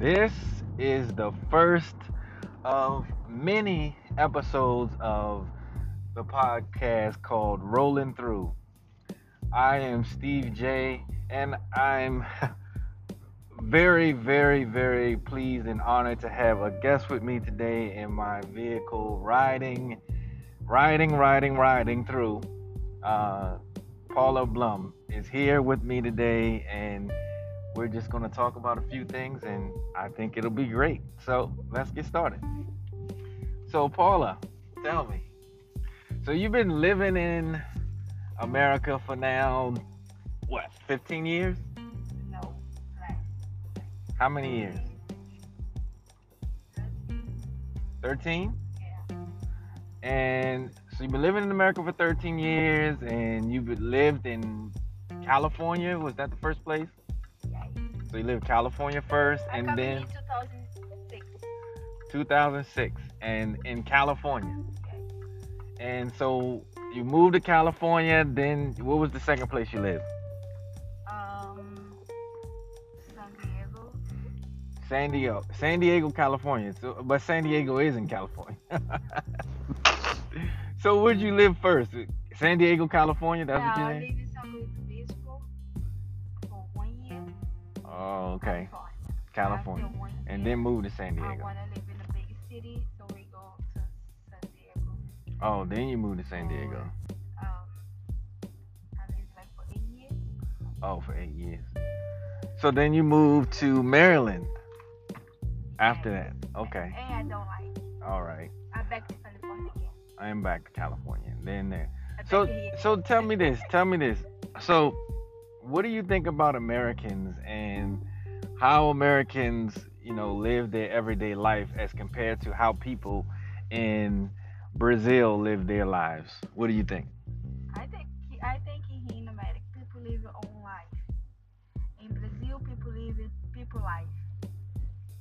This is the first of many episodes of the podcast called Rolling Through. I am Steve J, and I'm very, very, very pleased and honored to have a guest with me today in my vehicle, riding, riding, riding, riding through. Uh, Paula Blum is here with me today, and we're just going to talk about a few things, and I think it'll be great. So let's get started. So, Paula, tell me. So, you've been living in America for now, what, 15 years? No, less. How many years? 13? Yeah. And so you've been living in America for 13 years, and you've lived in California. Was that the first place? So you lived California first, I and then in 2006. 2006, and in California. And so you moved to California. Then what was the second place you lived? Um, San Diego. San Diego, San Diego, California. So, but San Diego is in California. so where'd you live first? San Diego, California. That's yeah, what you lived Oh, okay, California. California. And then move to San I Diego. want to live in a big city, so we go to San Diego. Oh, then you move to San Diego. Um, I lived like for eight years. Oh, for eight years. So then you moved to Maryland after that. Okay. And I don't like it. All right. I back to California again. I am back to California. Then there. So so tell me this. Tell me this. So what do you think about Americans and how Americans, you know, live their everyday life as compared to how people in Brazil live their lives? What do you think? I think I think in America people live their own life. In Brazil, people live people life.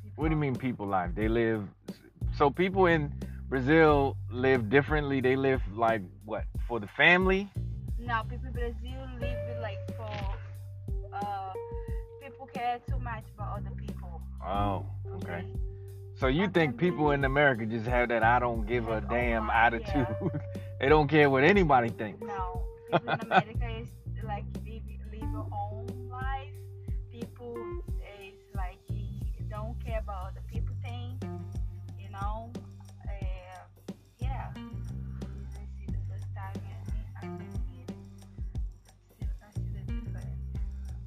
People What do you mean people life? They live so people in Brazil live differently. They live like what? For the family? No, people in Brazil live care too much about other people. Oh, okay. So you think people in America just have that I don't give a oh, damn attitude. they don't care what anybody thinks. No, people in America is like live live their own life. People is like don't care about other people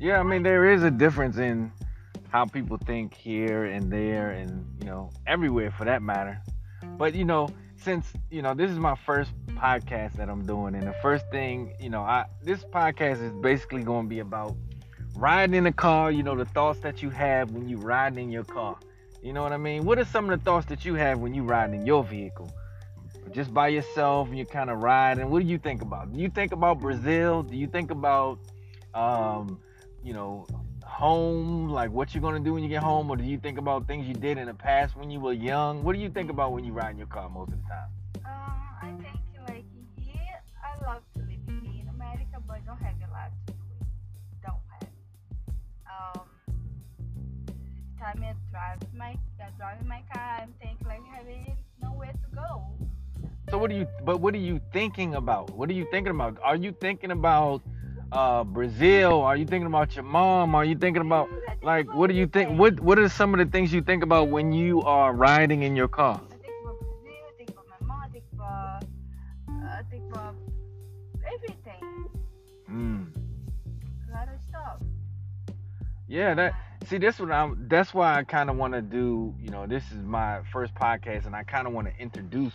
Yeah, I mean there is a difference in how people think here and there and you know everywhere for that matter. But you know, since you know this is my first podcast that I'm doing, and the first thing you know, I this podcast is basically going to be about riding in the car. You know, the thoughts that you have when you riding in your car. You know what I mean? What are some of the thoughts that you have when you riding in your vehicle? Just by yourself, and you're kind of riding. What do you think about? Do you think about Brazil? Do you think about, um, you know, home, like what you're gonna do when you get home, or do you think about things you did in the past when you were young? What do you think about when you ride in your car most of the time? Um, I think like here, I love to live here in America, but don't have a lot to do. Don't have. Um, time I drive my, I drive my car, I'm thinking like having nowhere to go. So what are you? But what are you thinking about? What are you thinking about? Are you thinking about uh, Brazil? Are you thinking about your mom? Are you thinking about like what do you think? What What are some of the things you think about when you are riding in your car? I think about Brazil, I think about my mom, I think about, uh, I think about everything. Mm. A lot of stuff. Yeah, that see this what I'm that's why I kind of want to do, you know, this is my first podcast and I kind of want to introduce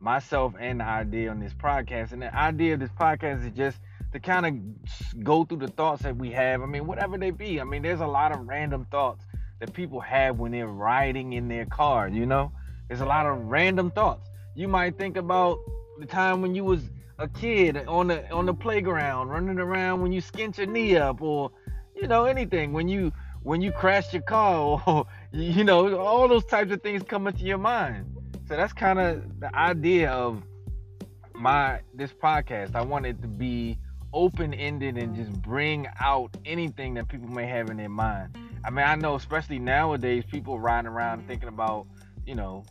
myself and the idea on this podcast. And the idea of this podcast is just to kind of go through the thoughts that we have. I mean, whatever they be. I mean, there's a lot of random thoughts that people have when they're riding in their car, you know? There's a lot of random thoughts. You might think about the time when you was a kid on the on the playground running around when you skint your knee up or you know anything when you when you crash your car or you know all those types of things come into your mind so that's kind of the idea of my this podcast i want it to be open-ended and just bring out anything that people may have in their mind I mean, I know especially nowadays, people riding around thinking about, you know,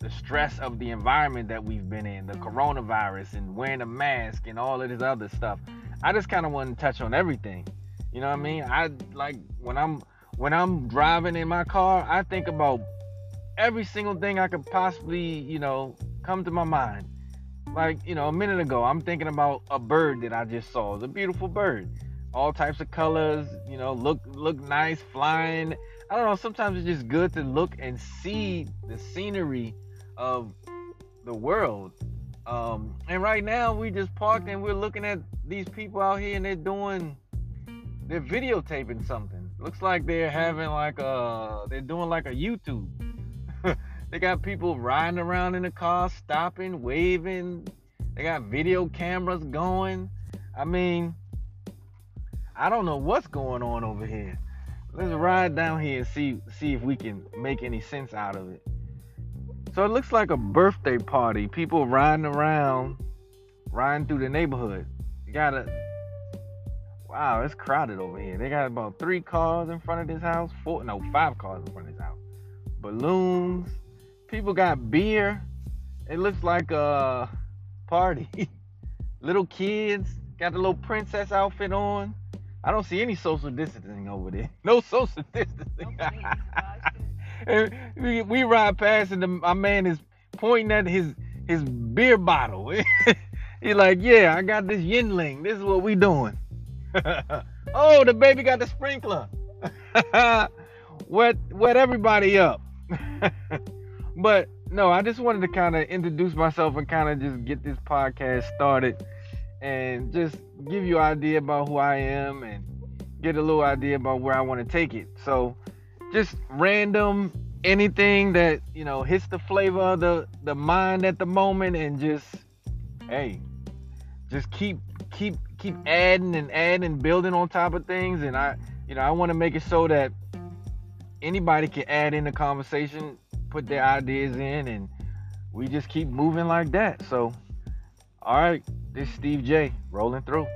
the stress of the environment that we've been in, the coronavirus, and wearing a mask and all of this other stuff. I just kind of want to touch on everything. You know what I mean? I like when I'm when I'm driving in my car, I think about every single thing I could possibly, you know, come to my mind. Like, you know, a minute ago, I'm thinking about a bird that I just saw. It's a beautiful bird. All types of colors, you know, look look nice flying. I don't know, sometimes it's just good to look and see the scenery of the world. Um, and right now we just parked and we're looking at these people out here and they're doing they're videotaping something. Looks like they're having like a they're doing like a YouTube. They got people riding around in the car, stopping, waving. They got video cameras going. I mean, I don't know what's going on over here. Let's ride down here and see see if we can make any sense out of it. So it looks like a birthday party. People riding around, riding through the neighborhood. You got a wow, it's crowded over here. They got about three cars in front of this house. Four, no, five cars in front of this house. Balloons. People got beer. It looks like a party. little kids got the little princess outfit on. I don't see any social distancing over there. No social distancing. we, we ride past and the, my man is pointing at his his beer bottle. He's like, "Yeah, I got this Yuengling. This is what we doing." oh, the baby got the sprinkler. wet wet everybody up. But no, I just wanted to kind of introduce myself and kind of just get this podcast started and just give you an idea about who I am and get a little idea about where I want to take it. So just random anything that, you know, hits the flavor of the the mind at the moment and just hey, just keep keep keep adding and adding and building on top of things and I you know I want to make it so that anybody can add in the conversation put their ideas in, and we just keep moving like that. So, all right, this Steve J rolling through.